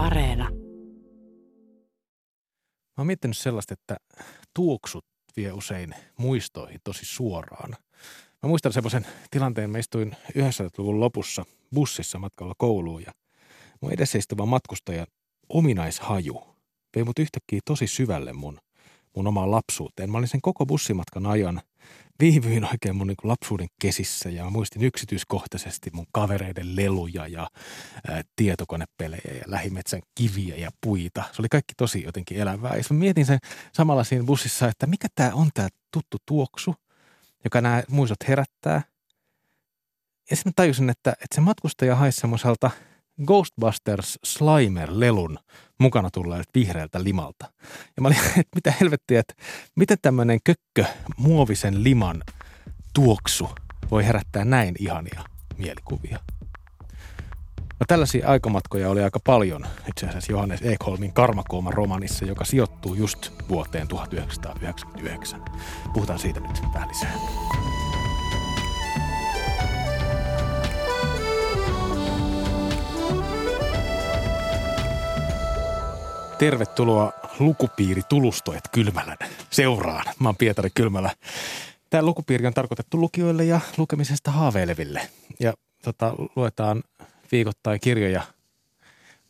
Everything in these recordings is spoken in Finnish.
Areena. Mä oon miettinyt sellaista, että tuoksut vie usein muistoihin tosi suoraan. Mä muistan semmoisen tilanteen, mä istuin 90-luvun lopussa bussissa matkalla kouluun ja mun edessä istuva matkustajan ominaishaju vei mut yhtäkkiä tosi syvälle mun, mun omaan lapsuuteen. Mä olin sen koko bussimatkan ajan viivyin oikein mun niin lapsuuden kesissä ja mä muistin yksityiskohtaisesti mun kavereiden leluja ja ää, tietokonepelejä ja lähimetsän kiviä ja puita. Se oli kaikki tosi jotenkin elävää. Ja mä mietin sen samalla siinä bussissa, että mikä tämä on tämä tuttu tuoksu, joka nämä muistot herättää. Ja sitten mä tajusin, että, että se matkustaja haisi semmoiselta Ghostbusters Slimer-lelun mukana tulleelta vihreältä limalta. Ja mä olin, että mitä helvettiä, että miten tämmöinen kökkö muovisen liman tuoksu voi herättää näin ihania mielikuvia. No tällaisia aikamatkoja oli aika paljon itse asiassa Johannes Ekholmin Karmakooman romanissa, joka sijoittuu just vuoteen 1999. Puhutaan siitä nyt vähän lisää. Tervetuloa lukupiiri Tulustoet Kylmälän seuraan. Mä oon Pietari Kylmälä. Tämä lukupiiri on tarkoitettu lukijoille ja lukemisesta haaveileville. Ja tota, luetaan viikoittain kirjoja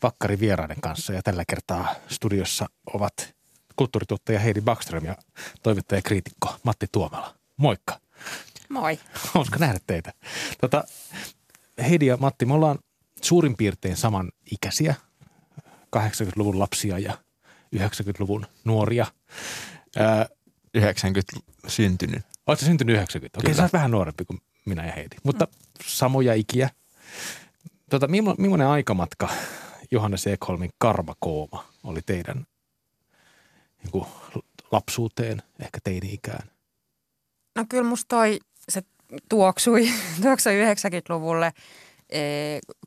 Vakkari vieraiden kanssa. Ja tällä kertaa studiossa ovat kulttuurituottaja Heidi Backström ja toimittaja kriitikko Matti Tuomala. Moikka. Moi. Hauska nähdä teitä. Tota, Heidi ja Matti, me ollaan suurin piirtein saman ikäisiä – 80-luvun lapsia ja 90-luvun nuoria. Ää, 90 syntynyt. Oletko syntynyt 90? Okei, sä oot vähän nuorempi kuin minä ja Heidi, mutta mm. samoja ikiä. Tota, millainen aikamatka Johannes Ekholmin Karmakooma oli teidän niin kuin, lapsuuteen, ehkä teini-ikään? No kyllä musta toi, se tuoksui, tuoksui 90-luvulle –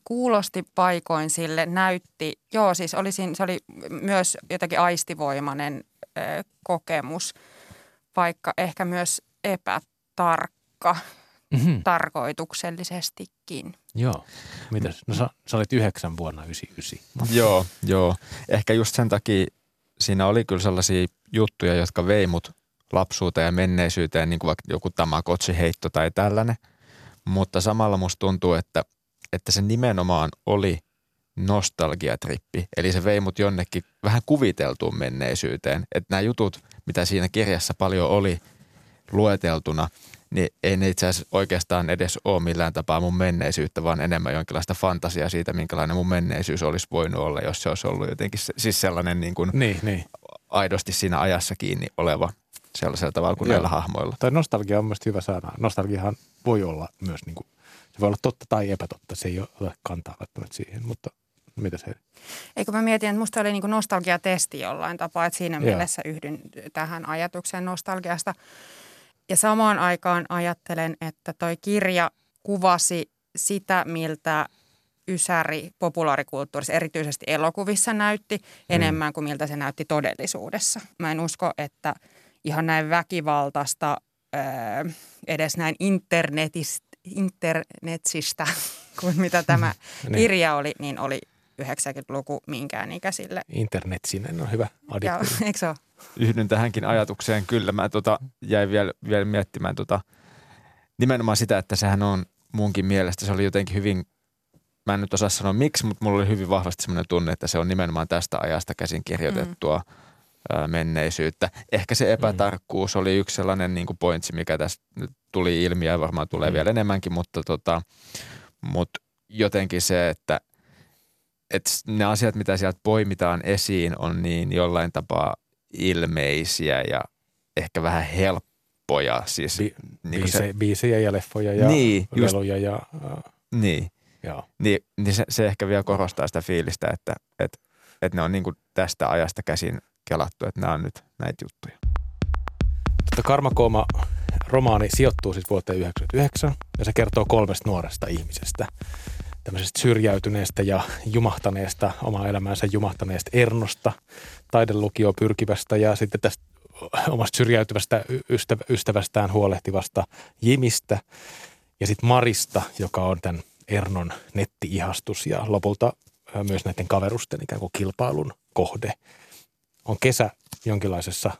kuulosti paikoin sille, näytti, joo siis olisin, se oli myös jotenkin aistivoimainen kokemus, vaikka ehkä myös epätarkka mm-hmm. tarkoituksellisestikin. Joo. Mitäs? No sä, sä olit yhdeksän vuonna 99. joo, joo. Ehkä just sen takia siinä oli kyllä sellaisia juttuja, jotka vei mut lapsuuteen ja menneisyyteen, niin kuin vaikka joku tamakotsi-heitto tai tällainen. Mutta samalla musta tuntuu, että että se nimenomaan oli nostalgiatrippi. Eli se vei mut jonnekin vähän kuviteltuun menneisyyteen. Että nämä jutut, mitä siinä kirjassa paljon oli lueteltuna, niin ei ne itse asiassa oikeastaan edes ole millään tapaa mun menneisyyttä, vaan enemmän jonkinlaista fantasiaa siitä, minkälainen mun menneisyys olisi voinut olla, jos se olisi ollut jotenkin siis sellainen niin kuin niin, niin. aidosti siinä ajassa kiinni oleva sellaisella tavalla kuin Joo. näillä hahmoilla. Tai nostalgia on mielestäni hyvä sana. Nostalgiahan voi olla myös niin kuin se voi olla totta tai epätotta, se ei ole kantaa välttämättä siihen, mutta mitä se Eikö mä mietin, että musta oli niin nostalgiatesti jollain tapaa, että siinä Joo. mielessä yhdyn tähän ajatukseen nostalgiasta. Ja samaan aikaan ajattelen, että toi kirja kuvasi sitä, miltä Ysäri populaarikulttuurissa, erityisesti elokuvissa näytti, hmm. enemmän kuin miltä se näytti todellisuudessa. Mä en usko, että ihan näin väkivaltaista, edes näin internetistä internetsistä kuin mitä tämä niin. kirja oli, niin oli 90-luku minkään ikäisille. Internetsinen on hyvä adjektiivi. Joo, eikö se ole? Yhdyn tähänkin ajatukseen kyllä. Mä tota, jäin vielä, vielä miettimään tota, nimenomaan sitä, että sehän on munkin mielestä, se oli jotenkin hyvin, mä en nyt osaa sanoa miksi, mutta mulla oli hyvin vahvasti sellainen tunne, että se on nimenomaan tästä ajasta käsin kirjoitettua mm menneisyyttä. Ehkä se epätarkkuus oli yksi sellainen niin kuin pointsi, mikä tässä nyt tuli ilmi ja varmaan tulee mm. vielä enemmänkin, mutta, tota, mutta jotenkin se, että, että ne asiat, mitä sieltä poimitaan esiin, on niin jollain tapaa ilmeisiä ja ehkä vähän helppoja. Siis, Bi- niin biise, se, biisejä ja leffoja ja niin, leluja. Ja, uh, niin, joo. niin, niin se, se ehkä vielä korostaa sitä fiilistä, että, että, että ne on niin kuin tästä ajasta käsin kelattu, että nämä on nyt näitä juttuja. Tota Karmakooma romaani sijoittuu siis vuoteen 1999 ja se kertoo kolmesta nuoresta ihmisestä. Tämmöisestä syrjäytyneestä ja jumahtaneesta, oma elämänsä jumahtaneesta Ernosta, taidelukio pyrkivästä ja sitten tästä omasta syrjäytyvästä ystävästään huolehtivasta Jimistä ja sitten Marista, joka on tämän Ernon nettiihastus ja lopulta myös näiden kaverusten ikään kuin kilpailun kohde. On kesä jonkinlaisessa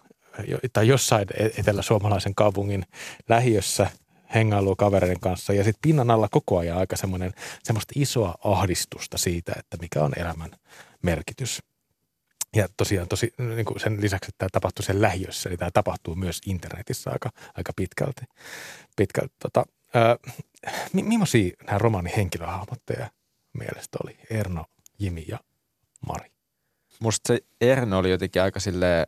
tai jossain e-, etelä-suomalaisen kaupungin lähiössä hengailua kavereiden kanssa ja sitten pinnan alla koko ajan aika semmoinen semmoista isoa ahdistusta siitä, että mikä on elämän merkitys. Ja tosiaan tosi, niin kuin sen lisäksi, että tämä tapahtuu sen lähiössä, niin tämä tapahtuu myös internetissä aika, aika pitkälti. pitkälti tota, ää, millaisia nämä romaanin mielestä oli? Erno, Jimi ja Mari. Musta se Erno oli jotenkin aika silleen,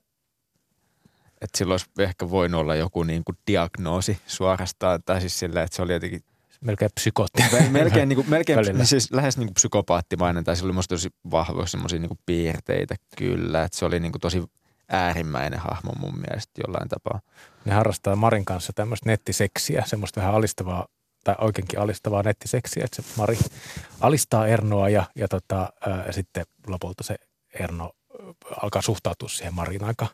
että sillä olisi ehkä voinut olla joku niin kuin diagnoosi suorastaan. Tai siis silleen, että se oli jotenkin melkein psykoottinen. Melkein, niin kuin, melkein siis lähes niin kuin psykopaattimainen, tai sillä oli musta tosi vahvoja semmoisia niin piirteitä kyllä, että se oli niin kuin tosi äärimmäinen hahmo mun mielestä jollain tapaa. Ne harrastaa Marin kanssa tämmöistä nettiseksiä, semmoista vähän alistavaa tai oikeinkin alistavaa nettiseksiä, että se Mari alistaa Ernoa ja, ja tota, ää, sitten lopulta se Erno alkaa suhtautua siihen Marin aika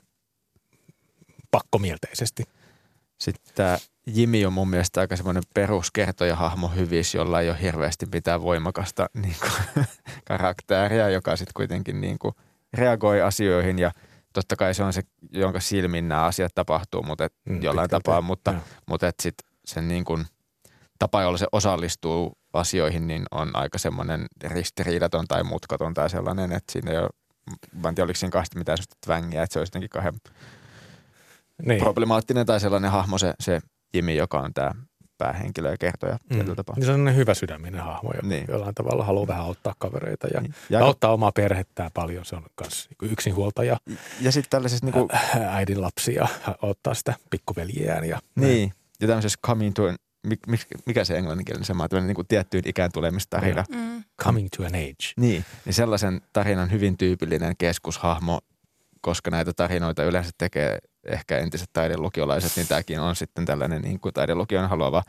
pakkomielteisesti. Sitten tämä Jimi on mun mielestä aika semmoinen peruskertojahahmo hyvis, jolla ei ole hirveästi mitään voimakasta niin kuin, karakteria, joka sitten kuitenkin niin kuin, reagoi asioihin. Ja totta kai se on se, jonka silmin nämä asiat tapahtuu, mutta et, mm, jollain tapaa, mutta, mutta et sit sen niin kuin, tapa, jolla se osallistuu asioihin, niin on aika semmoinen ristiriidaton tai mutkaton tai sellainen, että siinä ei ole, mä en tiedä, oliko siinä kahdesta mitään sellaista tvängiä, että se olisi jotenkin kahden niin. problemaattinen tai sellainen hahmo se, se Jimi, joka on tämä päähenkilö ja kertoja mm. Niin se on sellainen hyvä sydäminen hahmo, joka niin. jollain tavalla haluaa vähän auttaa kavereita ja, niin. ja auttaa omaa perhettään paljon. Se on myös niin yksinhuoltaja. Ja sitten tällaisessa niin kuin... äidin lapsia ottaa sitä pikkuveljeään. Ja, niin. Ja tämmöisessä coming to an, mikä se englanninkielinen sama, tämmöinen niin kuin tiettyyn ikään tulemistarina. Mm. Coming to an age. Niin, niin sellaisen tarinan hyvin tyypillinen keskushahmo, koska näitä tarinoita yleensä tekee ehkä entiset taidelukiolaiset, niin tämäkin on sitten tällainen niin kuin taidelukion haluava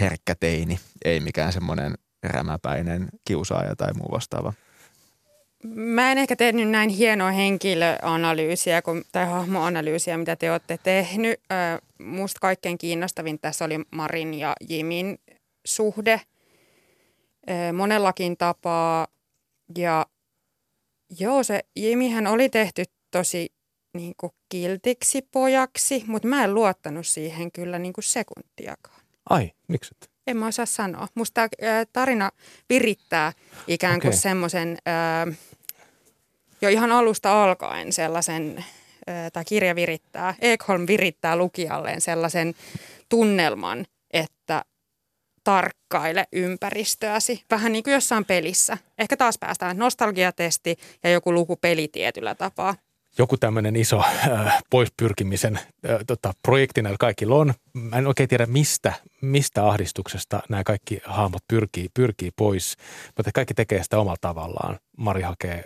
herkkä teini, ei mikään semmoinen rämäpäinen kiusaaja tai muu vastaava. Mä en ehkä tehnyt näin hienoa henkilöanalyysiä tai hahmoanalyysiä, mitä te olette tehnyt. Musta kaikkein kiinnostavin tässä oli Marin ja Jimin suhde monellakin tapaa. Ja joo, se Jimihän oli tehty tosi niin kuin kiltiksi pojaksi, mutta mä en luottanut siihen kyllä niin kuin sekuntiakaan. Ai, miksi? En mä osaa sanoa. Musta tämä tarina virittää ikään kuin okay. semmoisen, jo ihan alusta alkaen sellaisen, tai kirja virittää, Ekholm virittää lukijalleen sellaisen tunnelman, että tarkkaile ympäristöäsi. Vähän niin kuin jossain pelissä. Ehkä taas päästään nostalgiatesti ja joku luku peli tietyllä tapaa joku tämmöinen iso äh, poispyrkimisen äh, tota, projekti näillä kaikilla on. Mä en oikein tiedä mistä, mistä ahdistuksesta nämä kaikki hahmot pyrkii, pyrkii pois, mutta kaikki tekee sitä omalla tavallaan. Mari hakee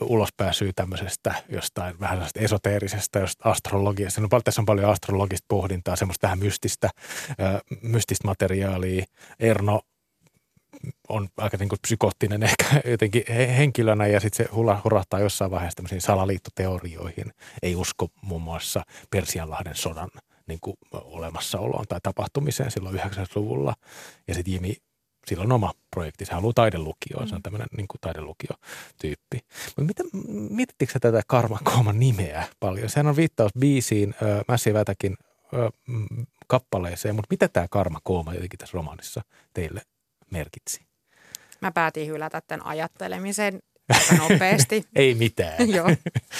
ulospääsyä tämmöisestä jostain vähän esoteerisesta, josta astrologiasta. No, tässä on paljon astrologista pohdintaa, semmoista vähän mystistä, mystistä materiaalia. Erno on aika niin kuin psykoottinen ehkä jotenkin henkilönä ja sitten se hurahtaa jossain vaiheessa tämmöisiin salaliittoteorioihin. Ei usko muun muassa Persianlahden sodan niin kuin olemassaoloon tai tapahtumiseen silloin 90-luvulla. Ja sitten Jimi, sillä on oma projekti, se haluaa taidelukioon, se on mm. tämmöinen niin kuin taidelukiotyyppi. Mutta mitä, mietittekö tätä Karma Kooman nimeä paljon? Sehän on viittaus biisiin äh, Massive Attackin äh, kappaleeseen, mutta mitä tämä Karma Kooma jotenkin tässä romaanissa teille merkitsi? Mä päätin hylätä tämän ajattelemisen nopeasti. Ei mitään. Joo.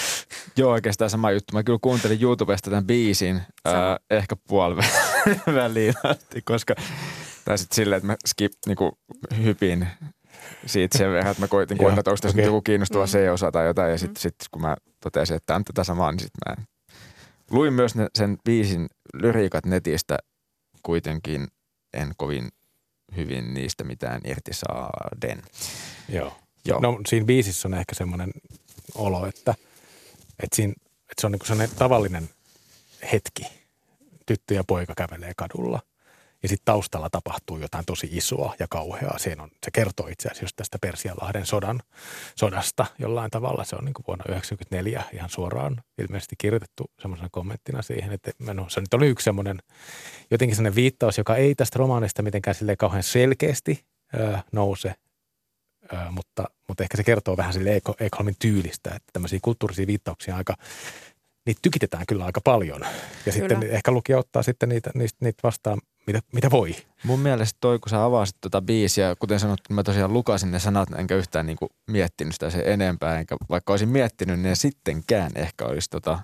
Joo, oikeastaan sama juttu. Mä kyllä kuuntelin YouTubesta tämän biisin äh, ehkä puoliväliin asti, koska tai sitten silleen, että mä skip, niinku, hypin siitä sen verran, että mä koitin kuunnella, että onko tässä okay. joku kiinnostava mm. C-osa tai jotain. Ja sitten mm. sit, kun mä totesin, että tämä on tätä samaa, niin sitten mä luin myös ne, sen biisin lyriikat netistä kuitenkin en kovin hyvin niistä mitään irti saaden. Joo. Joo. No siinä biisissä on ehkä semmoinen olo, että, että, siinä, että se on niin sellainen tavallinen hetki. Tyttö ja poika kävelee kadulla – ja sitten taustalla tapahtuu jotain tosi isoa ja kauheaa. Siinä on, se kertoo itse asiassa tästä Persianlahden sodan, sodasta jollain tavalla. Se on niin kuin vuonna 1994 ihan suoraan ilmeisesti kirjoitettu semmoisena kommenttina siihen, että no, se nyt oli yksi semmoinen jotenkin semmoinen viittaus, joka ei tästä romaanista mitenkään silleen kauhean selkeästi ö, nouse mutta, mutta ehkä se kertoo vähän sille Ekholmin tyylistä, että tämmöisiä kulttuurisia viittauksia aika, niitä tykitetään kyllä aika paljon. Ja kyllä. sitten ehkä lukija ottaa sitten niitä, niitä, niitä vastaan, mitä, mitä voi. Mun mielestä toi, kun sä avasit tuota biisiä, kuten sanottu, mä tosiaan lukasin ne sanat, enkä yhtään niin kuin miettinyt sitä sen enempää, enkä vaikka olisin miettinyt, niin sittenkään ehkä olisi tota,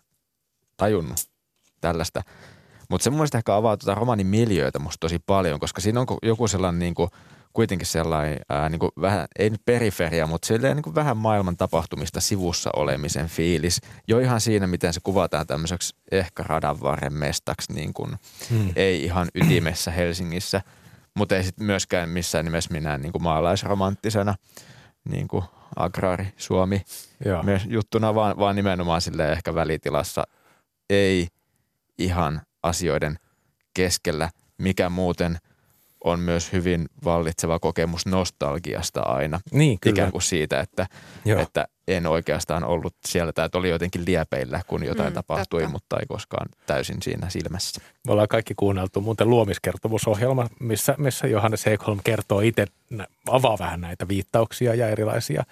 tajunnut tällaista. Mutta se mun mielestä ehkä avaa tuota romanin musta tosi paljon, koska siinä on joku sellainen niin kuin – kuitenkin sellainen ää, niin kuin vähän, ei nyt periferia, mutta silleen niin kuin vähän maailman tapahtumista sivussa olemisen fiilis. Jo ihan siinä, miten se kuvataan tämmöiseksi ehkä radanvarren mestaksi, niin kuin, hmm. ei ihan ytimessä Helsingissä, mutta ei sitten myöskään missään nimessä minä niin kuin maalaisromanttisena niin kuin agraari Suomi myös juttuna, vaan, vaan nimenomaan sille ehkä välitilassa ei ihan asioiden keskellä, mikä muuten – on myös hyvin vallitseva kokemus nostalgiasta aina. Niin, kyllä. Ikään kuin siitä, että, että en oikeastaan ollut siellä tai että oli jotenkin liepeillä, kun jotain mm, tapahtui, totta. mutta ei koskaan täysin siinä silmässä. Me ollaan kaikki kuunneltu muuten luomiskertomusohjelma, missä, missä Johannes Ekholm kertoo itse, avaa vähän näitä viittauksia ja erilaisia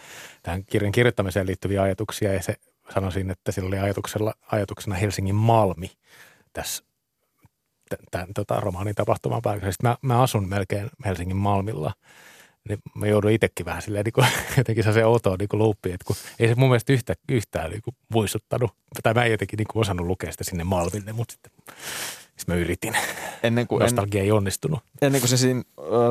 tähän kirjan kirjoittamiseen liittyviä ajatuksia. Ja se sanoisin, että sillä oli ajatuksella, ajatuksena Helsingin Malmi tässä tämän tota, romaanin tapahtuman paikassa. Mä, mä asun melkein Helsingin Malmilla, niin mä joudun itsekin vähän silleen niin kuin, jotenkin se outoa niin luuppiin, että kun ei se mun mielestä yhtä, yhtään niin kuin muistuttanut, tai mä en jotenkin niin kuin osannut lukea sitä sinne Malmille, mutta sitten siis mä yritin. Ennen kuin, Nostalgia en, ei onnistunut. Ennen kuin se siinä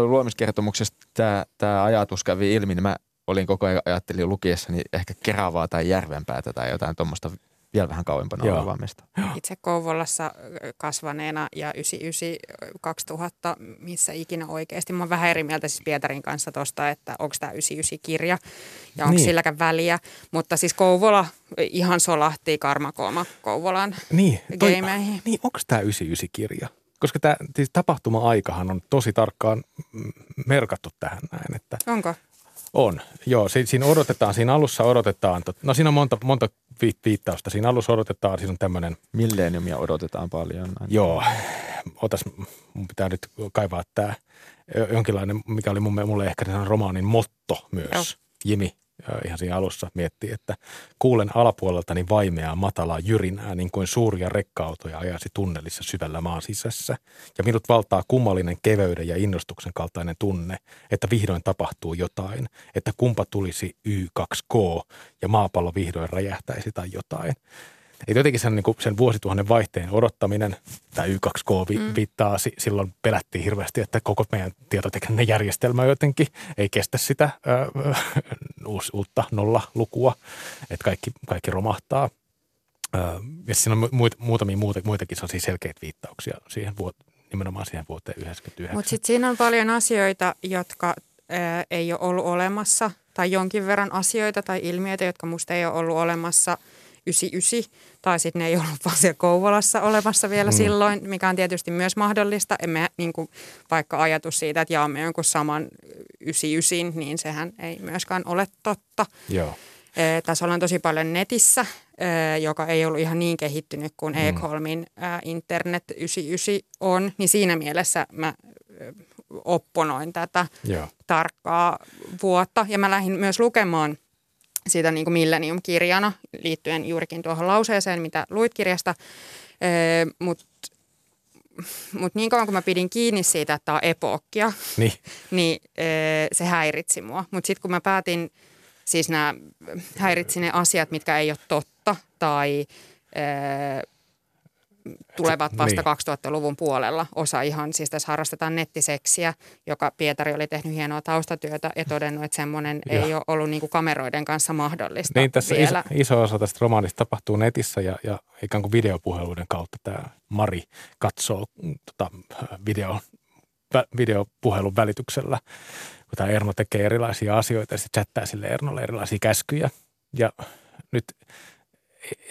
luomiskertomuksessa tämä, tämä ajatus kävi ilmi, niin mä olin koko ajan ajattelin lukiessani ehkä Keravaa tai Järvenpäätä tai jotain tuommoista vielä vähän kauempana Joo. olevaa mesta. Itse Kouvolassa kasvaneena ja 99 2000, missä ikinä oikeasti. Mä oon vähän eri mieltä siis Pietarin kanssa tuosta, että onko tämä 99-kirja ja onko niin. silläkään väliä. Mutta siis Kouvola ihan solahti karmakooma Kouvolan niin, toi, gameihin. Niin, onko tämä 99-kirja? Koska tämä siis tapahtuma-aikahan on tosi tarkkaan merkattu tähän näin. Että Onko? On, joo. Siinä odotetaan, siinä alussa odotetaan, no siinä on monta, monta viittausta. Siinä alussa odotetaan, siinä on tämmöinen... Millenniumia odotetaan paljon. Näin. Joo, otas, mun pitää nyt kaivaa tämä jonkinlainen, mikä oli mulle ehkä romaanin motto myös. Joo. Jimi ihan siinä alussa miettii, että kuulen alapuoleltani vaimeaa matalaa jyrinää niin kuin suuria rekka-autoja ajaisi tunnelissa syvällä maan sisässä. Ja minut valtaa kummallinen keveyden ja innostuksen kaltainen tunne, että vihdoin tapahtuu jotain, että kumpa tulisi Y2K ja maapallo vihdoin räjähtäisi tai jotain. Että jotenkin sen, niin kuin sen vuosituhannen vaihteen odottaminen, tämä Y2K vi, mm. viittaa, silloin pelättiin hirveästi, että koko meidän tietotekninen järjestelmä jotenkin ei kestä sitä ö, uus, uutta nolla-lukua, että kaikki, kaikki romahtaa. Ö, ja siinä on muit, muutamia muuta, muitakin sellaisia selkeitä viittauksia siihen vuot, nimenomaan siihen vuoteen 1999. Mutta sitten siinä on paljon asioita, jotka ö, ei ole ollut olemassa, tai jonkin verran asioita tai ilmiöitä, jotka musta ei ole ollut olemassa – 99, tai sitten ne ei ollut vaan siellä Kouvolassa olemassa vielä mm. silloin, mikä on tietysti myös mahdollista. Emme niin kuin, vaikka ajatus siitä, että jaamme jonkun saman 99, niin sehän ei myöskään ole totta. Joo. E, tässä ollaan tosi paljon netissä, e, joka ei ollut ihan niin kehittynyt kuin mm. Ekholmin e, Internet 99 on, niin siinä mielessä mä opponoin tätä Joo. tarkkaa vuotta. Ja mä lähdin myös lukemaan – siitä niin kuin Millennium-kirjana liittyen juurikin tuohon lauseeseen, mitä luit kirjasta. Mutta mut niin kauan kun mä pidin kiinni siitä, että tämä on epookkia, niin, niin ee, se häiritsi mua. Mutta sitten kun mä päätin, siis nämä häiritsi ne asiat, mitkä ei ole totta tai ee, tulevat vasta niin. 2000-luvun puolella. Osa ihan, siis tässä harrastetaan nettiseksiä, joka Pietari oli tehnyt hienoa taustatyötä ja todennut, että semmoinen ja. ei ole ollut niin kuin kameroiden kanssa mahdollista Niin, tässä vielä. Iso, iso osa tästä romaanista tapahtuu netissä ja, ja ikään kuin videopuheluiden kautta tämä Mari katsoo tota, video, videopuhelun välityksellä, kun tämä Erno tekee erilaisia asioita ja sitten chattaa sille Ernolle erilaisia käskyjä. Ja nyt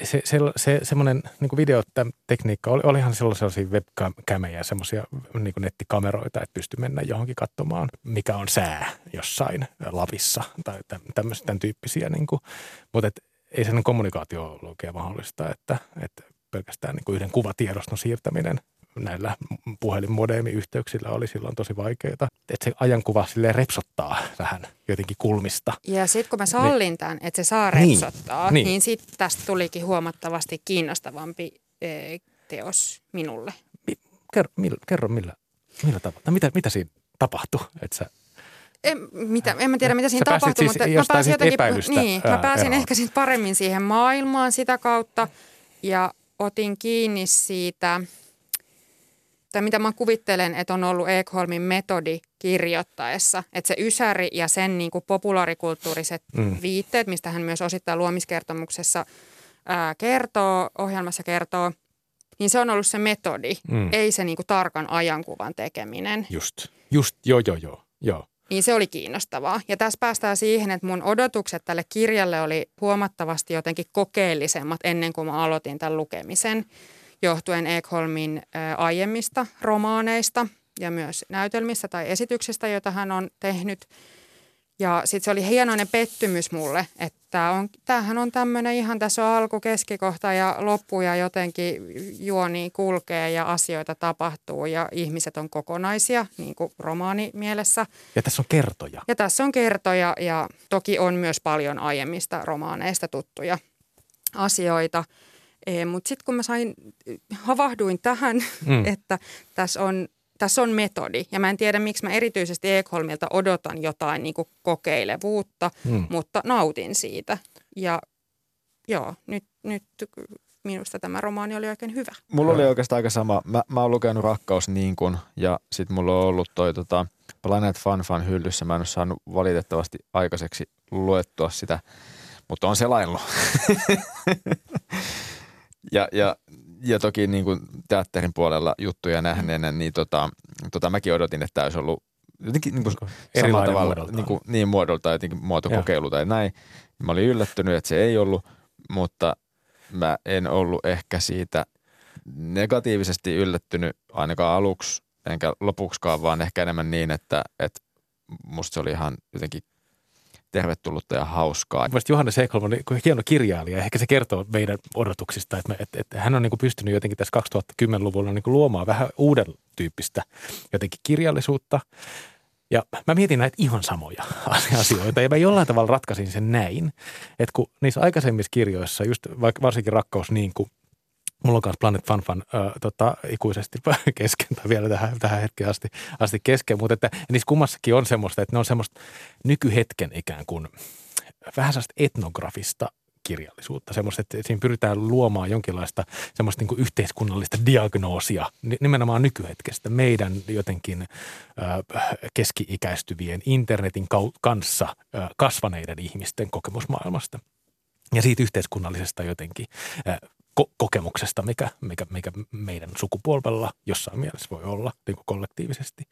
se, se, se semmoinen niin videotekniikka, oli, olihan silloin sellaisia webcameja ja semmoisia niin nettikameroita, että pystyi mennä johonkin katsomaan, mikä on sää jossain Lapissa tai tämmöisiä, tämän tyyppisiä. Niin kuin, mutta et, ei sen kommunikaatio ollut oikein mahdollista, että, että pelkästään niin kuin yhden kuvatiedoston siirtäminen näillä puhelinmodeemiyhteyksillä oli silloin tosi vaikeaa. Että se ajankuva sille repsottaa vähän jotenkin kulmista. Ja sitten kun mä sallin niin, tämän, että se saa niin. repsottaa, niin, niin sitten tästä tulikin huomattavasti kiinnostavampi e, teos minulle. Kerro, millä, kerro millä, millä tavalla? Mitä, mitä siinä tapahtui? Että sä en, mitä, en mä tiedä, mitä siinä tapahtui, siis mutta mä pääsin jotenkin, niin, mä pääsin ehkä paremmin siihen maailmaan sitä kautta ja otin kiinni siitä, tai mitä mä kuvittelen, että on ollut Ekholmin metodi kirjoittaessa, että se ysäri ja sen niin kuin populaarikulttuuriset mm. viitteet, mistä hän myös osittain luomiskertomuksessa ää, kertoo, ohjelmassa kertoo, niin se on ollut se metodi, mm. ei se niin kuin tarkan ajankuvan tekeminen. Just, just, joo, joo, joo, joo. Niin se oli kiinnostavaa. Ja tässä päästään siihen, että mun odotukset tälle kirjalle oli huomattavasti jotenkin kokeellisemmat ennen kuin mä aloitin tämän lukemisen, johtuen Ekholmin aiemmista romaaneista ja myös näytelmistä tai esityksistä, joita hän on tehnyt – ja sitten se oli hienoinen pettymys mulle, että on, tämähän on tämmöinen ihan, tässä on alku, keskikohta ja loppu ja jotenkin juoni kulkee ja asioita tapahtuu ja ihmiset on kokonaisia, niin kuin romaani mielessä. Ja tässä on kertoja. Ja tässä on kertoja ja toki on myös paljon aiemmista romaaneista tuttuja asioita. E, Mutta sitten kun mä sain, havahduin tähän, mm. että tässä on tässä on metodi ja mä en tiedä, miksi mä erityisesti Ekholmilta odotan jotain niin kuin kokeilevuutta, hmm. mutta nautin siitä. Ja joo, nyt, nyt minusta tämä romaani oli oikein hyvä. Mulla oli oikeastaan aika sama. Mä, mä oon lukenut Rakkaus niin kuin ja sit mulla on ollut toi tota, Planet Fun Fun hyllyssä. Mä en ole saanut valitettavasti aikaiseksi luettua sitä, mutta on selaillut. ja, ja ja toki niin kuin teatterin puolella juttuja nähneenä, niin tota, tota mäkin odotin, että tämä olisi ollut jotenkin niin kuin samalla tavalla niin, kuin, niin muodolta, jotenkin muotokokeilu tai näin. Mä olin yllättynyt, että se ei ollut, mutta mä en ollut ehkä siitä negatiivisesti yllättynyt ainakaan aluksi, enkä lopuksikaan, vaan ehkä enemmän niin, että, että musta se oli ihan jotenkin tervetullutta ja hauskaa. Mielestäni Johannes Ekholm on niin hieno kirjailija ja ehkä se kertoo meidän odotuksista, että, me, että, että hän on niin kuin pystynyt jotenkin tässä 2010-luvulla niin kuin luomaan vähän uuden tyyppistä jotenkin kirjallisuutta. Ja mä mietin näitä ihan samoja asioita ja mä jollain tavalla ratkaisin sen näin, että kun niissä aikaisemmissa kirjoissa, just varsinkin rakkaus niin kuin Mulla on myös Planet Fun äh, tota, ikuisesti kesken tai vielä tähän, tähän hetkeen asti, asti kesken, mutta että niissä kummassakin on semmoista, että ne on semmoista nykyhetken ikään kuin vähän sellaista etnografista kirjallisuutta, semmoista, että siinä pyritään luomaan jonkinlaista semmoista niin kuin yhteiskunnallista diagnoosia nimenomaan nykyhetkestä, meidän jotenkin keski-ikäistyvien internetin kanssa kasvaneiden ihmisten kokemusmaailmasta. Ja siitä yhteiskunnallisesta jotenkin ko- kokemuksesta, mikä, mikä, mikä meidän sukupolvella jossain mielessä voi olla niin kuin kollektiivisesti.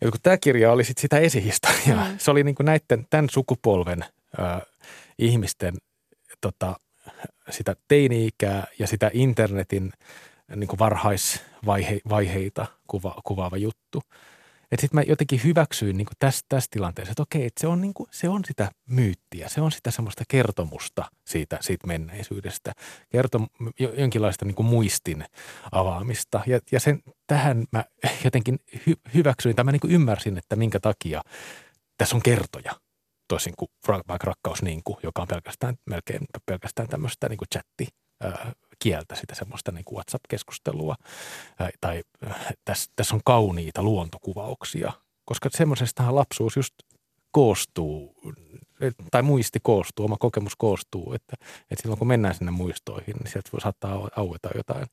Ja kun tämä kirja oli sit sitä esihistoriaa, mm. se oli niin kuin näiden, tämän sukupolven ö, ihmisten tota, sitä teini-ikää ja sitä internetin niin kuin varhaisvaiheita kuva, kuvaava juttu – että sitten mä jotenkin hyväksyin niin tässä, tässä tilanteessa, että okei, että se on, niin kuin, se on sitä myyttiä, se on sitä semmoista kertomusta siitä, siitä menneisyydestä, kertom, jonkinlaista niin muistin avaamista. Ja, ja sen, tähän mä jotenkin hy, hyväksyin, tai mä niin ymmärsin, että minkä takia tässä on kertoja toisin kuin vaikka rakkaus niin kuin, joka on pelkästään, melkein pelkästään tämmöistä niin chatti kieltä, sitä semmoista niin WhatsApp-keskustelua. Tai tässä, tässä on kauniita luontokuvauksia, koska semmoisestahan lapsuus just koostuu, tai muisti koostuu, oma kokemus koostuu, että, että silloin kun mennään sinne muistoihin, niin sieltä saattaa aueta jotain,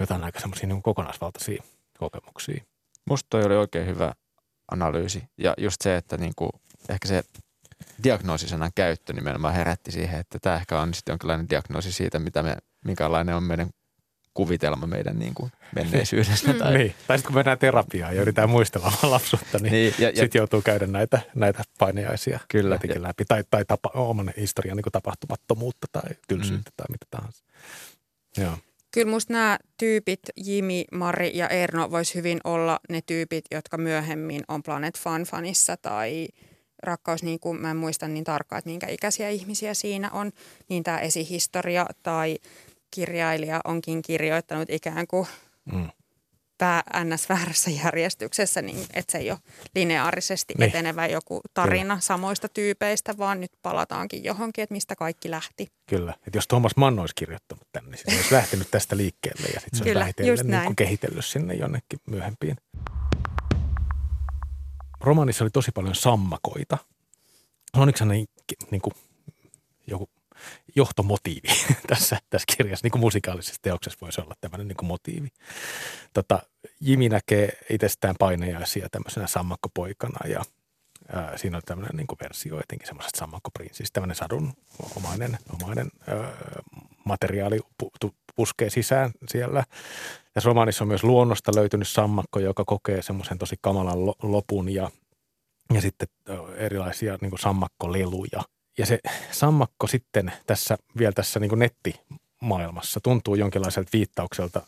jotain aika semmoisia niin kokonaisvaltaisia kokemuksia. Musta toi oli oikein hyvä analyysi ja just se, että niin kuin, ehkä se diagnoosisanan käyttö nimenomaan herätti siihen, että tämä ehkä on sitten jonkinlainen diagnoosi siitä, mitä me, minkälainen on meidän kuvitelma meidän niin kuin menneisyydestä. Tai... Niin. tai sitten kun mennään terapiaan ja yritetään muistella lapsuutta, niin, niin ja, sitten joutuu käydä näitä, näitä painajaisia Kyllä, ja, läpi. Tai, tai tapa, oman historian niin tapahtumattomuutta tai tylsyyttä mm. tai mitä tahansa. Joo. Kyllä musta nämä tyypit, Jimi, Mari ja Erno, vois hyvin olla ne tyypit, jotka myöhemmin on Planet Fun Funissa tai – rakkaus, niin kuin mä en muista niin tarkkaan, että minkä ikäisiä ihmisiä siinä on, niin tämä esihistoria tai kirjailija onkin kirjoittanut ikään kuin mm. pää ns. väärässä järjestyksessä, niin että se ei ole lineaarisesti niin. etenevä joku tarina Kyllä. samoista tyypeistä, vaan nyt palataankin johonkin, että mistä kaikki lähti. Kyllä, että jos Thomas Mann olisi kirjoittanut tänne, niin se olisi lähtenyt tästä liikkeelle ja sitten se Kyllä, olisi niin kehitellyt sinne jonnekin myöhempiin. Romaanissa oli tosi paljon sammakoita. Se niin, niin kuin joku johtomotiivi tässä, tässä kirjassa, niin kuin musikaalisessa teoksessa voisi olla tämmöinen niin kuin motiivi. Tota, Jimi näkee itsestään painajaisia tämmöisenä sammakkopoikana ja ää, siinä on tämmöinen niin kuin versio etenkin semmoisesta sammakkoprinssistä, tämmöinen sadun omainen, omainen ää, materiaali pu, puskee sisään siellä. Tässä romaanissa on myös luonnosta löytynyt sammakko, joka kokee semmoisen tosi kamalan lopun ja, ja sitten erilaisia niin kuin sammakkoleluja – ja se sammakko sitten tässä vielä tässä niin nettimaailmassa tuntuu jonkinlaiselta viittaukselta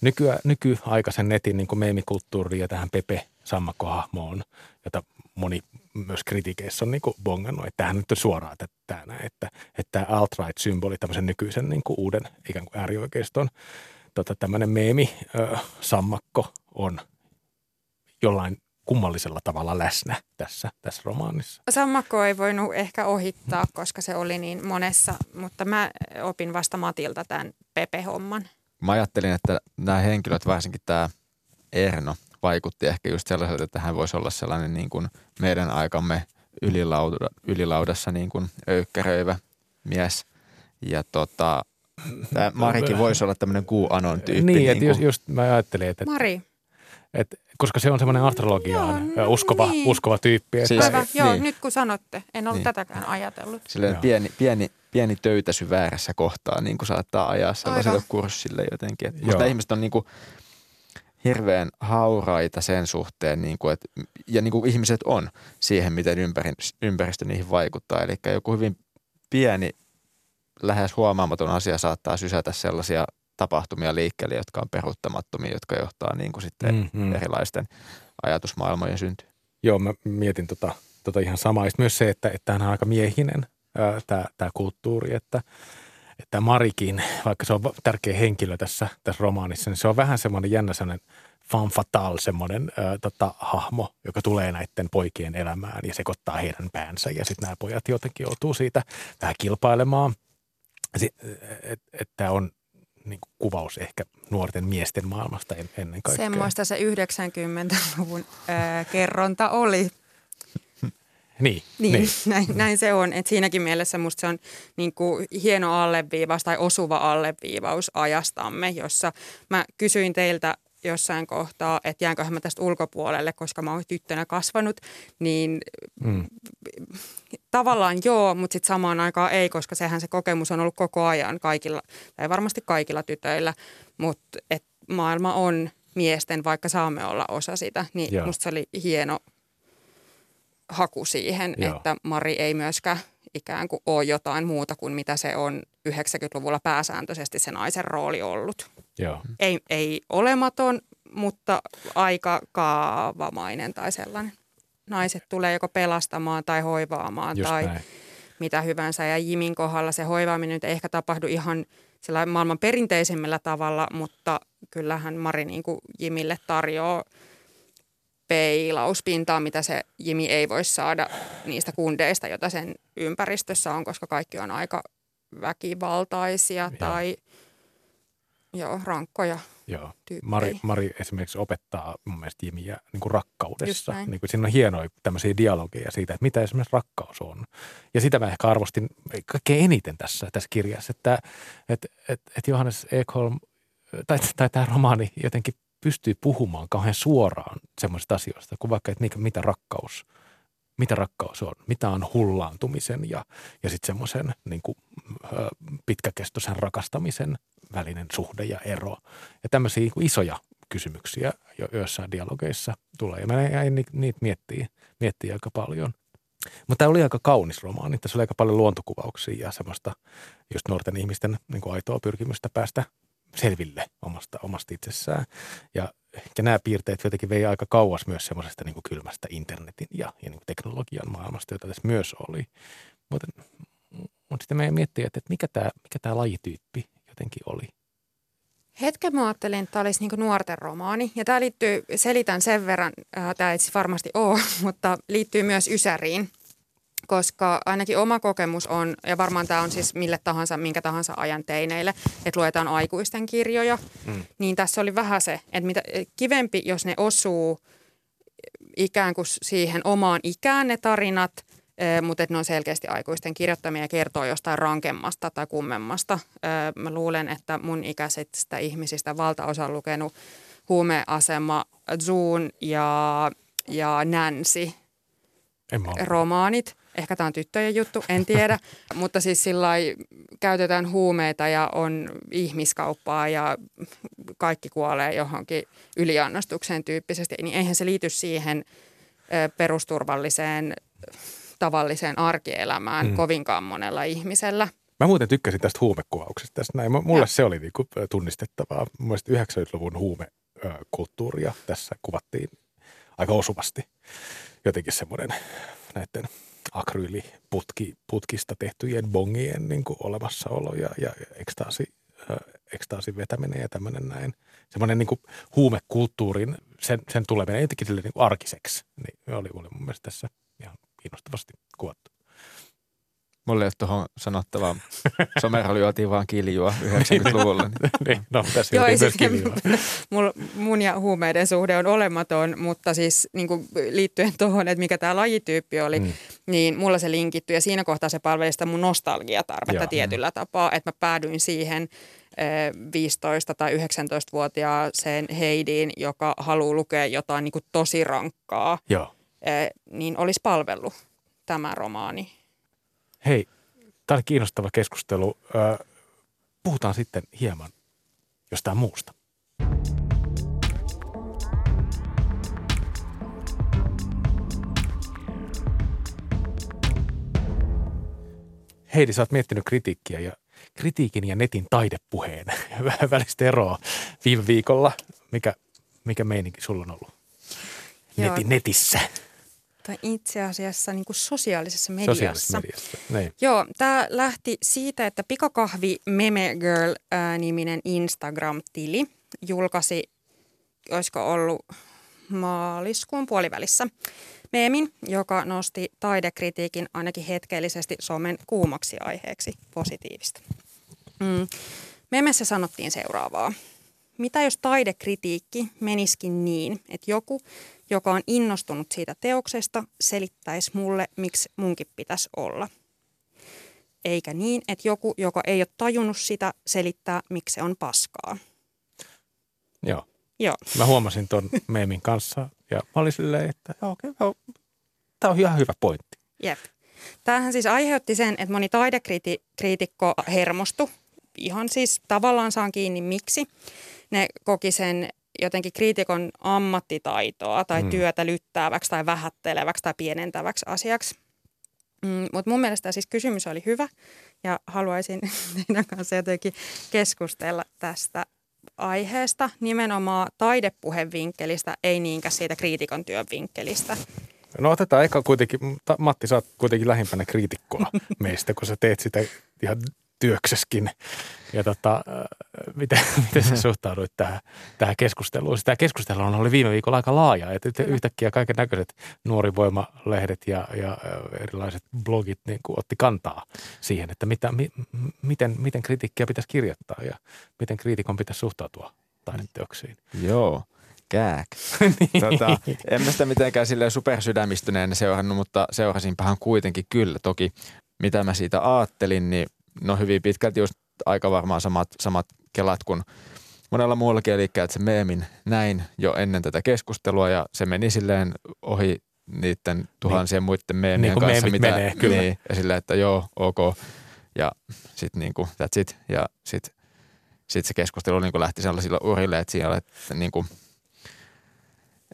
nykyä, nykyaikaisen netin niin meemikulttuuriin ja tähän Pepe sammakkohahmoon, jota moni myös kritiikeissä on niin kuin bongannut, että tämähän nyt on suoraan että tämä, että, että tämä alt-right-symboli, tämmöisen nykyisen niin kuin uuden ikään kuin äärioikeiston tota, tämmöinen meemi, ö, sammakko on jollain kummallisella tavalla läsnä tässä, tässä romaanissa. Sammakko ei voinut ehkä ohittaa, koska se oli niin monessa, mutta mä opin vasta Matilta tämän Pepe-homman. Mä ajattelin, että nämä henkilöt, varsinkin tämä Erno, vaikutti ehkä just sellaiselta, että hän voisi olla sellainen niin kuin meidän aikamme ylilauda, ylilaudassa niin kuin öykkäröivä mies. Ja tota, tämä Marikin voisi olla tämmöinen kuuanon tyyppi. Niin, niin että just, just mä ajattelin, että... Mari. Että koska se on semmoinen astrologiaan joo, uskova, niin. uskova tyyppi. Että siis, Aivan, joo, niin. nyt kun sanotte, en ollut niin. tätäkään ajatellut. Silleen pieni, pieni, pieni töytäsy väärässä kohtaa niin kuin saattaa ajaa sellaiselle Aivan. kurssille jotenkin. Että musta ihmiset on niin kuin hirveän hauraita sen suhteen, niin kuin, että, ja niin kuin ihmiset on siihen, miten ympäristö, ympäristö niihin vaikuttaa. Eli joku hyvin pieni, lähes huomaamaton asia saattaa sysätä sellaisia tapahtumia liikkeelle, jotka on peruuttamattomia, jotka johtaa niin kuin sitten mm-hmm. erilaisten ajatusmaailmojen syntyyn. Joo, mä mietin tota, tota ihan samaa. Myös se, että, että tämä on aika miehinen tämä kulttuuri, että, että Marikin, vaikka se on tärkeä henkilö tässä, tässä romaanissa, niin se on vähän semmoinen jännä semmoinen fan fatal semmoinen ö, tota, hahmo, joka tulee näiden poikien elämään ja sekoittaa heidän päänsä. Ja sitten nämä pojat jotenkin joutuu siitä vähän kilpailemaan. Että on niin kuin kuvaus ehkä nuorten miesten maailmasta en, ennen kaikkea. Semmoista se 90-luvun ää, kerronta oli. Niin, niin, niin. Näin, näin se on. Et siinäkin mielessä musta se on niin kuin hieno alleviivaus tai osuva alleviivaus ajastamme, jossa mä kysyin teiltä jossain kohtaa, että jäänköhän mä tästä ulkopuolelle, koska mä oon tyttönä kasvanut, niin mm. tavallaan joo, mutta sitten samaan aikaan ei, koska sehän se kokemus on ollut koko ajan kaikilla, tai varmasti kaikilla tytöillä, mutta et maailma on miesten, vaikka saamme olla osa sitä, niin joo. musta se oli hieno haku siihen, joo. että Mari ei myöskään ikään kuin ole jotain muuta kuin mitä se on 90-luvulla pääsääntöisesti se naisen rooli ollut. Joo. Ei, ei olematon, mutta aika kaavamainen tai sellainen. Naiset tulee joko pelastamaan tai hoivaamaan Just tai näin. mitä hyvänsä. Ja Jimin kohdalla se hoivaaminen nyt ei ehkä tapahdu ihan sillä maailman perinteisemmällä tavalla, mutta kyllähän Mari niin kuin Jimille tarjoaa peilauspintaa, mitä se Jimi ei voi saada niistä kundeista, joita sen ympäristössä on, koska kaikki on aika väkivaltaisia ja. tai joo, rankkoja Joo. Mari, Mari esimerkiksi opettaa mun mielestä Jimiä niin kuin rakkaudessa. Niin kuin siinä on hienoja tämmöisiä dialogeja siitä, että mitä esimerkiksi rakkaus on. Ja sitä mä ehkä arvostin kaikkein eniten tässä, tässä kirjassa, että, että, että, että Johannes Ekholm tai, tai tämä romaani jotenkin pystyy puhumaan kauhean suoraan semmoisista asioista, kuin vaikka, että mitä rakkaus, mitä rakkaus on, mitä on hullaantumisen ja, ja sitten semmoisen niin pitkäkestoisen rakastamisen välinen suhde ja ero. Ja tämmöisiä niin isoja kysymyksiä jo joissain dialogeissa tulee. Ja mä jäin niitä miettiä, miettiä aika paljon. Mutta tämä oli aika kaunis romaani. Tässä oli aika paljon luontokuvauksia ja semmoista just nuorten ihmisten niin aitoa pyrkimystä päästä selville omasta, omasta itsessään. Ja, ja nämä piirteet jotenkin vei aika kauas myös semmoisesta niin kylmästä internetin ja, ja niin teknologian maailmasta, jota tässä myös oli. Mutta, mutta sitten meidän miettiä, että, että mikä tämä, mikä tämä lajityyppi jotenkin oli. Hetken mä ajattelin, että tämä olisi niin nuorten romaani. Ja tämä liittyy, selitän sen verran, äh, tämä ei siis varmasti ole, mutta liittyy myös Ysäriin. Koska ainakin oma kokemus on, ja varmaan tämä on siis mille tahansa, minkä tahansa ajan teineille, että luetaan aikuisten kirjoja, mm. niin tässä oli vähän se, että mitä, kivempi, jos ne osuu ikään kuin siihen omaan ikään ne tarinat – mutta että ne on selkeästi aikuisten kirjoittamia ja kertoo jostain rankemmasta tai kummemmasta. Mä luulen, että mun ikäisistä ihmisistä valtaosa on lukenut huumeasema Zoon ja, ja Nancy romaanit. Ehkä tämä on tyttöjen juttu, en tiedä. Mutta siis sillä käytetään huumeita ja on ihmiskauppaa ja kaikki kuolee johonkin yliannostukseen tyyppisesti. Niin eihän se liity siihen perusturvalliseen tavalliseen arkielämään mm. kovinkaan monella ihmisellä. Mä muuten tykkäsin tästä huumekuvauksesta. Tästä näin. Mulle ja. se oli niinku tunnistettavaa. Mielestäni 90-luvun huumekulttuuria tässä kuvattiin aika osuvasti. Jotenkin semmoinen näiden akryyliputkista tehtyjen bongien niin kuin olemassaolo ja, ja ekstaasi, äh, ekstaasin vetäminen ja tämmöinen näin. Semmoinen niin huumekulttuurin, sen, sen tuleminen jotenkin sille niin arkiseksi, niin oli, oli mun mielestä tässä ihan kiinnostavasti kuvattu. Mulla ei ole tuohon sanottavaa. Somero lyötiin vaan kiljua 90-luvulla. Niin. niin, no, tässä Joo, siis. Mul, mun ja huumeiden suhde on olematon, mutta siis niin kuin liittyen tuohon, että mikä tämä lajityyppi oli, mm. niin mulla se linkittyy ja siinä kohtaa se palveli sitä mun nostalgiatarvetta Joo. tietyllä mm. tapaa, että mä päädyin siihen 15- tai 19-vuotiaaseen Heidiin, joka haluaa lukea jotain niin kuin tosi rankkaa. Joo niin olisi palvellut tämä romaani. Hei, tämä oli kiinnostava keskustelu. Puhutaan sitten hieman jostain muusta. Heidi, sä oot miettinyt kritiikkiä ja kritiikin ja netin taidepuheen välistä eroa viime viikolla. Mikä, mikä meininki sulla on ollut Neti, netissä? Tai itse asiassa niin kuin sosiaalisessa mediassa. Sosiaalisessa mediassa, niin. Joo, tämä lähti siitä, että Pikakahvi Meme Girl-niminen Instagram-tili julkaisi, olisiko ollut maaliskuun puolivälissä, meemin, joka nosti taidekritiikin ainakin hetkellisesti somen kuumaksi aiheeksi positiivista. Mm. Memessä sanottiin seuraavaa. Mitä jos taidekritiikki menisikin niin, että joku, joka on innostunut siitä teoksesta, selittäisi mulle, miksi munkin pitäisi olla. Eikä niin, että joku, joka ei ole tajunnut sitä, selittää, miksi se on paskaa. Joo. Joo. Mä huomasin ton meemin kanssa ja mä olin silleen, että okei, okay, tämä on ihan hyvä pointti. Jep. Tämähän siis aiheutti sen, että moni taidekriitikko hermostui. Ihan siis tavallaan saan kiinni miksi. Ne koki sen jotenkin kriitikon ammattitaitoa tai mm. työtä lyttääväksi tai vähätteleväksi tai pienentäväksi asiaksi. Mm, Mutta mun mielestä siis kysymys oli hyvä ja haluaisin teidän kanssa jotenkin keskustella tästä aiheesta nimenomaan taidepuheen vinkkelistä, ei niinkään siitä kriitikon työn vinkkelistä. No otetaan eka kuitenkin, Matti, sä oot kuitenkin lähimpänä kriitikkoa meistä, kun sä teet sitä ihan työkseskin. Ja tota, äh, miten, miten sä suhtauduit tähän, tähän keskusteluun? Tämä keskustelu on oli viime viikolla aika laaja, että yhtäkkiä kaiken näköiset nuorivoimalehdet ja, ja erilaiset blogit niin kuin otti kantaa siihen, että mitä, mi, miten, miten kritiikkiä pitäisi kirjoittaa ja miten kriitikon pitäisi suhtautua taideteoksiin. Joo kääk. niin. tota, en mä sitä mitenkään silleen supersydämistyneen seurannut, mutta seurasinpahan kuitenkin kyllä. Toki mitä mä siitä ajattelin, niin no hyvin pitkälti just aika varmaan samat, samat kelat kuin monella muullakin, eli että se meemin näin jo ennen tätä keskustelua ja se meni silleen ohi niiden tuhansien niin. muiden meemien niin kanssa. mitä, menee, kyllä. Niin, ja silleen, että joo, ok. Ja sitten niin kuin, that's it. Ja sitten sit se keskustelu niin kuin lähti sellaisilla urille, että siellä, että niin kuin,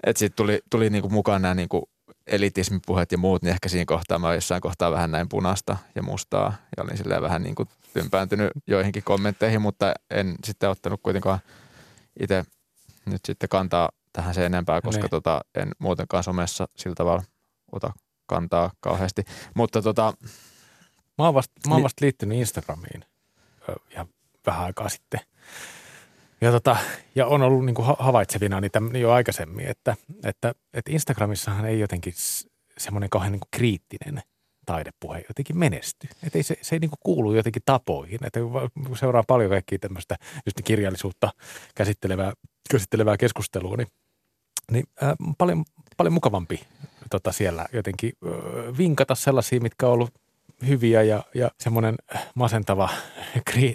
että sitten tuli, tuli niin kuin mukaan nämä niin kuin elitismipuheet ja muut, niin ehkä siinä kohtaa mä jossain kohtaa vähän näin punaista ja mustaa ja olin silleen vähän niin kuin tympääntynyt joihinkin kommentteihin, mutta en sitten ottanut kuitenkaan itse nyt sitten kantaa tähän se enempää, koska niin. tota, en muutenkaan somessa sillä tavalla ota kantaa kauheasti. Mutta tota, mä oon vasta, mä oon vasta liittynyt Instagramiin ihan vähän aikaa sitten. Ja, tota, ja on ollut niin kuin havaitsevina niitä jo aikaisemmin, että, että, että Instagramissahan ei jotenkin semmoinen kauhean niin kuin kriittinen taidepuhe jotenkin menesty. Että ei, se, se ei niin kuin kuulu jotenkin tapoihin. Että seuraa paljon kaikkia tämmöistä just kirjallisuutta käsittelevää, käsittelevää keskustelua, niin, niin ää, paljon, paljon mukavampi tota, siellä jotenkin ö, vinkata sellaisia, mitkä on ollut hyviä ja, ja semmoinen masentava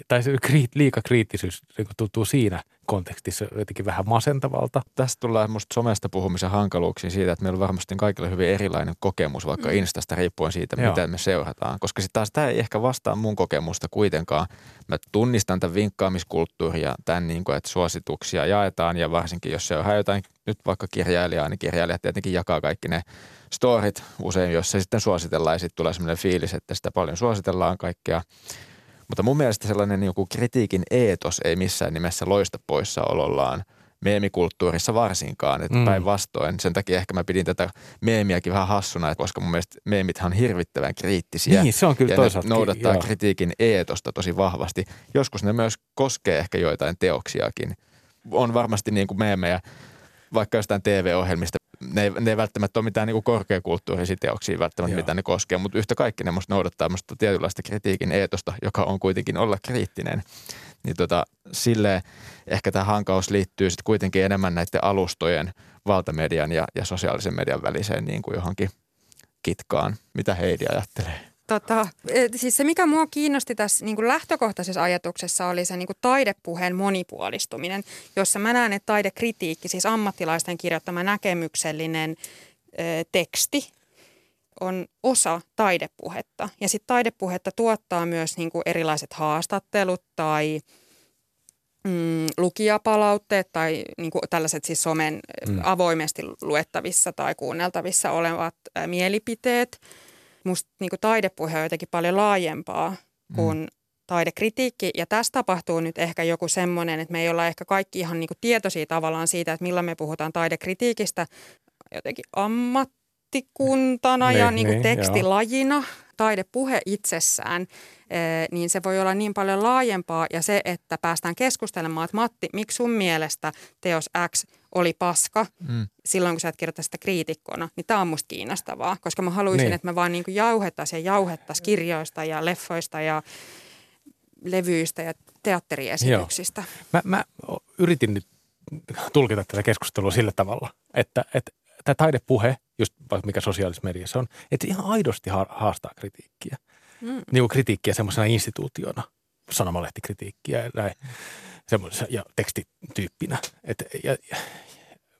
tai se kri, liikakriittisyys niin tuntuu siinä kontekstissa jotenkin vähän masentavalta. Tästä tulee musta somesta puhumisen hankaluuksiin siitä, että meillä on varmasti kaikilla hyvin erilainen kokemus, vaikka mm. Instasta riippuen siitä, Joo. mitä me seurataan. Koska sitten taas tämä ei ehkä vastaa mun kokemusta kuitenkaan. Mä tunnistan tämän vinkkaamiskulttuuria, tämän niin kuin, että suosituksia jaetaan ja varsinkin jos seuraa jotain nyt vaikka kirjailijaa, niin kirjailijat tietenkin jakaa kaikki ne storit usein, jos se sitten suositellaan ja sitten tulee sellainen fiilis, että sitä paljon suositellaan kaikkea. Mutta mun mielestä sellainen joku kritiikin eetos ei missään nimessä loista poissaolollaan meemikulttuurissa varsinkaan, että mm. päinvastoin. Sen takia ehkä mä pidin tätä meemiäkin vähän hassuna, koska mun mielestä meemit on hirvittävän kriittisiä. Niin, se on kyllä ja toisaalta. noudattaa joo. kritiikin eetosta tosi vahvasti. Joskus ne myös koskee ehkä joitain teoksiakin. On varmasti niin kuin meemejä vaikka jostain TV-ohjelmista ne ei, ne ei välttämättä ole mitään niin korkeakulttuurisia teoksia välttämättä, Joo. mitä ne koskee, mutta yhtä kaikki ne musta noudattaa musta tietynlaista kritiikin eetosta, joka on kuitenkin olla kriittinen. Niin tota, silleen ehkä tämä hankaus liittyy sitten kuitenkin enemmän näiden alustojen, valtamedian ja, ja sosiaalisen median väliseen niin kuin johonkin kitkaan. Mitä Heidi ajattelee? Tota, e, siis se, mikä mua kiinnosti tässä niin kuin lähtökohtaisessa ajatuksessa, oli se niin kuin taidepuheen monipuolistuminen, jossa mä näen, että taidekritiikki, siis ammattilaisten kirjoittama näkemyksellinen ö, teksti, on osa taidepuhetta. Ja sitten taidepuhetta tuottaa myös niin kuin erilaiset haastattelut tai mm, lukijapalautteet tai niin kuin tällaiset siis somen mm. avoimesti luettavissa tai kuunneltavissa olevat ä, mielipiteet – musta niin taidepuhe on jotenkin paljon laajempaa kuin mm. taidekritiikki. Ja tässä tapahtuu nyt ehkä joku semmoinen, että me ei olla ehkä kaikki ihan niin tietoisia tavallaan siitä, että milloin me puhutaan taidekritiikistä jotenkin ammattikuntana niin, ja niin kuin niin, tekstilajina. Joo. Taidepuhe itsessään, niin se voi olla niin paljon laajempaa ja se, että päästään keskustelemaan, että Matti, miksi sun mielestä teos X – oli paska mm. silloin, kun sä et kirjoita sitä kriitikkona, niin tämä on musta kiinnostavaa, koska mä haluaisin, niin. että me vaan niin jauhettaisiin ja jauhettaisiin kirjoista ja leffoista ja levyistä ja teatteriesityksistä. Mä, mä yritin nyt tulkita tätä keskustelua sillä tavalla, että, että tämä taidepuhe, just mikä sosiaalisessa mediassa on, että ihan aidosti haastaa kritiikkiä. Mm. Niin kuin kritiikkiä semmoisena instituutiona, sanomalehtikritiikkiä ja näin ja tekstityyppinä. Et, ja,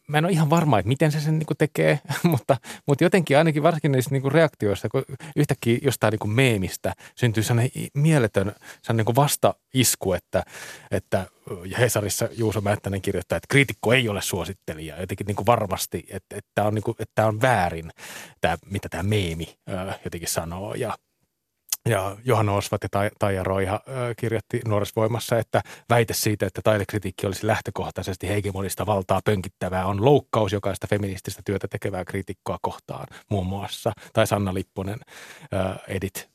mä en ole ihan varma, että miten se sen niin tekee, mutta, mutta jotenkin ainakin varsinkin niissä niin reaktioissa, kun yhtäkkiä jostain niin meemistä syntyy sellainen mieletön sellainen niin vastaisku, että, että ja Hesarissa Juuso Mättänen kirjoittaa, että kriitikko ei ole suosittelija. Jotenkin niin kuin varmasti, että, että, on, niin kuin, että on väärin, tämä, mitä tämä meemi jotenkin sanoo. Ja ja Johanna Osvat ja Taija Roiha kirjoitti Nuoressa voimassa, että väite siitä, että taidekritiikki olisi lähtökohtaisesti hegemonista valtaa pönkittävää on loukkaus jokaista feminististä työtä tekevää kriitikkoa kohtaan muun muassa. Tai Sanna Lipponen Edit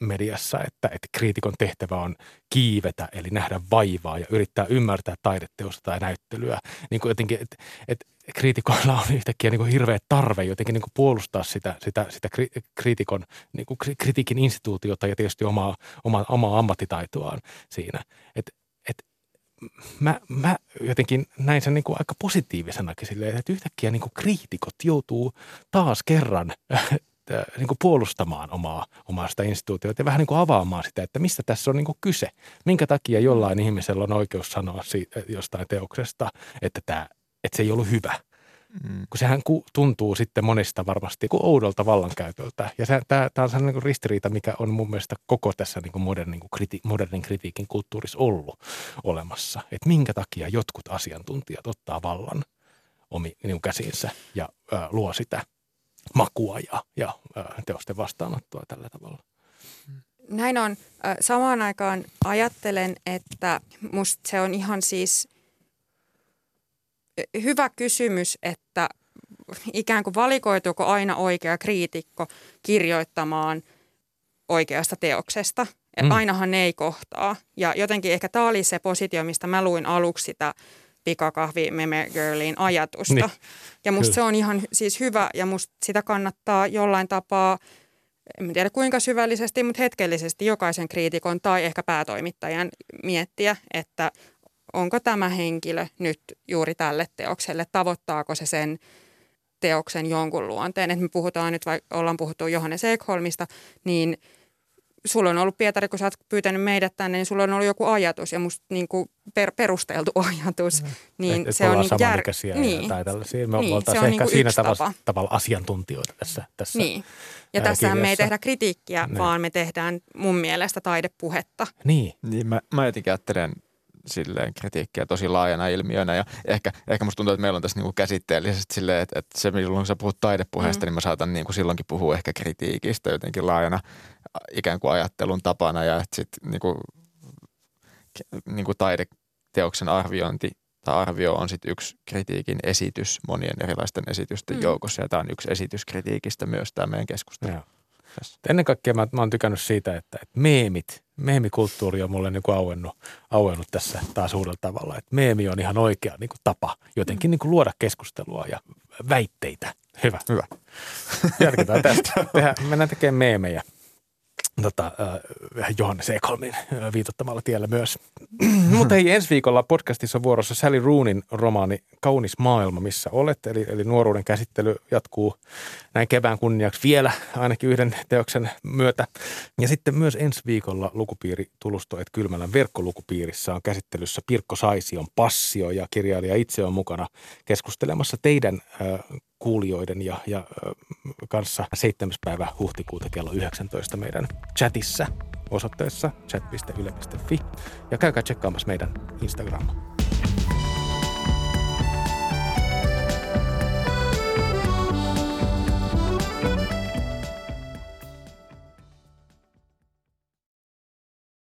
mediassa, että, että kriitikon tehtävä on kiivetä, eli nähdä vaivaa ja yrittää ymmärtää taideteosta tai näyttelyä. Niin kuin jotenkin, että, että kriitikoilla on yhtäkkiä niin kuin hirveä tarve jotenkin niin kuin puolustaa sitä, sitä, sitä kriitikon, niin kuin kritiikin instituutiota ja tietysti omaa, omaa, omaa ammattitaitoaan siinä. Et, et, mä, mä jotenkin näin sen niin kuin aika positiivisenakin silleen, että yhtäkkiä niin kuin kriitikot joutuu taas kerran niin kuin puolustamaan omaa, omaa sitä instituutiota ja vähän niin kuin avaamaan sitä, että mistä tässä on niin kuin kyse. Minkä takia jollain ihmisellä on oikeus sanoa siitä, jostain teoksesta, että tämä että se ei ollut hyvä. Mm. Kun sehän ku, tuntuu sitten monista varmasti kuin oudolta vallankäytöltä. Ja tämä, on sellainen niin ristiriita, mikä on mun mielestä koko tässä niin kuin modernin, niin kuin kriti, modernin kritiikin kulttuurissa ollut olemassa. Että minkä takia jotkut asiantuntijat ottaa vallan omi niin käsiinsä ja ää, luo sitä makua ja, ja ää, teosten vastaanottoa tällä tavalla. Näin on. Samaan aikaan ajattelen, että musta se on ihan siis – hyvä kysymys, että ikään kuin valikoituuko aina oikea kriitikko kirjoittamaan oikeasta teoksesta. Mm. Ainahan ne ei kohtaa. Ja jotenkin ehkä tämä oli se positio, mistä mä luin aluksi sitä pikakahvi meme girlin ajatusta. Niin, ja musta kyllä. se on ihan siis hyvä ja musta sitä kannattaa jollain tapaa, en tiedä kuinka syvällisesti, mutta hetkellisesti jokaisen kriitikon tai ehkä päätoimittajan miettiä, että onko tämä henkilö nyt juuri tälle teokselle, tavoittaako se sen teoksen jonkun luonteen. Että me puhutaan nyt, vaikka ollaan puhuttu Johannes Ekholmista, niin sulla on ollut Pietari, kun sä oot pyytänyt meidät tänne, niin sulla on ollut joku ajatus ja musta niin kuin per, perusteltu ajatus. Mm. Niin et, se on niin jär... niin. tai tällaisia. Me niin, se on ehkä niin siinä tavalla, tavalla asiantuntijoita tässä. tässä niin. Ja tässä me ei tehdä kritiikkiä, niin. vaan me tehdään mun mielestä taidepuhetta. Niin. niin mä, mä jotenkin ajattelen silleen kritiikkiä tosi laajana ilmiönä ja ehkä, ehkä musta tuntuu, että meillä on tässä niinku käsitteellisesti silleen, että, että se milloin sä puhut taidepuheesta, mm. niin mä saatan niinku silloinkin puhua ehkä kritiikistä jotenkin laajana ikään kuin ajattelun tapana ja että sitten niinku, niinku taideteoksen arviointi tai arvio on sitten yksi kritiikin esitys monien erilaisten esitysten mm. joukossa ja tämä on yksi esitys kritiikistä myös tämä meidän keskustelu. Joo. Ennen kaikkea mä, mä oon tykännyt siitä, että, että meemit, meemikulttuuri on mulle niin kuin auennut, auennut tässä taas uudella tavalla. Että meemi on ihan oikea niin kuin tapa jotenkin niin kuin luoda keskustelua ja väitteitä. Hyvä. Hyvä. Jatketaan tästä. Tehdään, mennään tekemään meemejä tota, Johannes Ekholmin viitottamalla tiellä myös. Mutta hei, ensi viikolla podcastissa on vuorossa Sally Roonin romaani Kaunis maailma, missä olet. Eli, eli nuoruuden käsittely jatkuu näin kevään kunniaksi vielä ainakin yhden teoksen myötä. Ja sitten myös ensi viikolla lukupiiri Tulusto et Kylmälän verkkolukupiirissä on käsittelyssä Pirkko Saision Passio ja kirjailija itse on mukana keskustelemassa teidän äh, kuulijoiden ja, ja kanssa 7. päivä huhtikuuta kello 19 meidän chatissa osoitteessa chat.yle.fi ja käykää tsekkaamassa meidän Instagram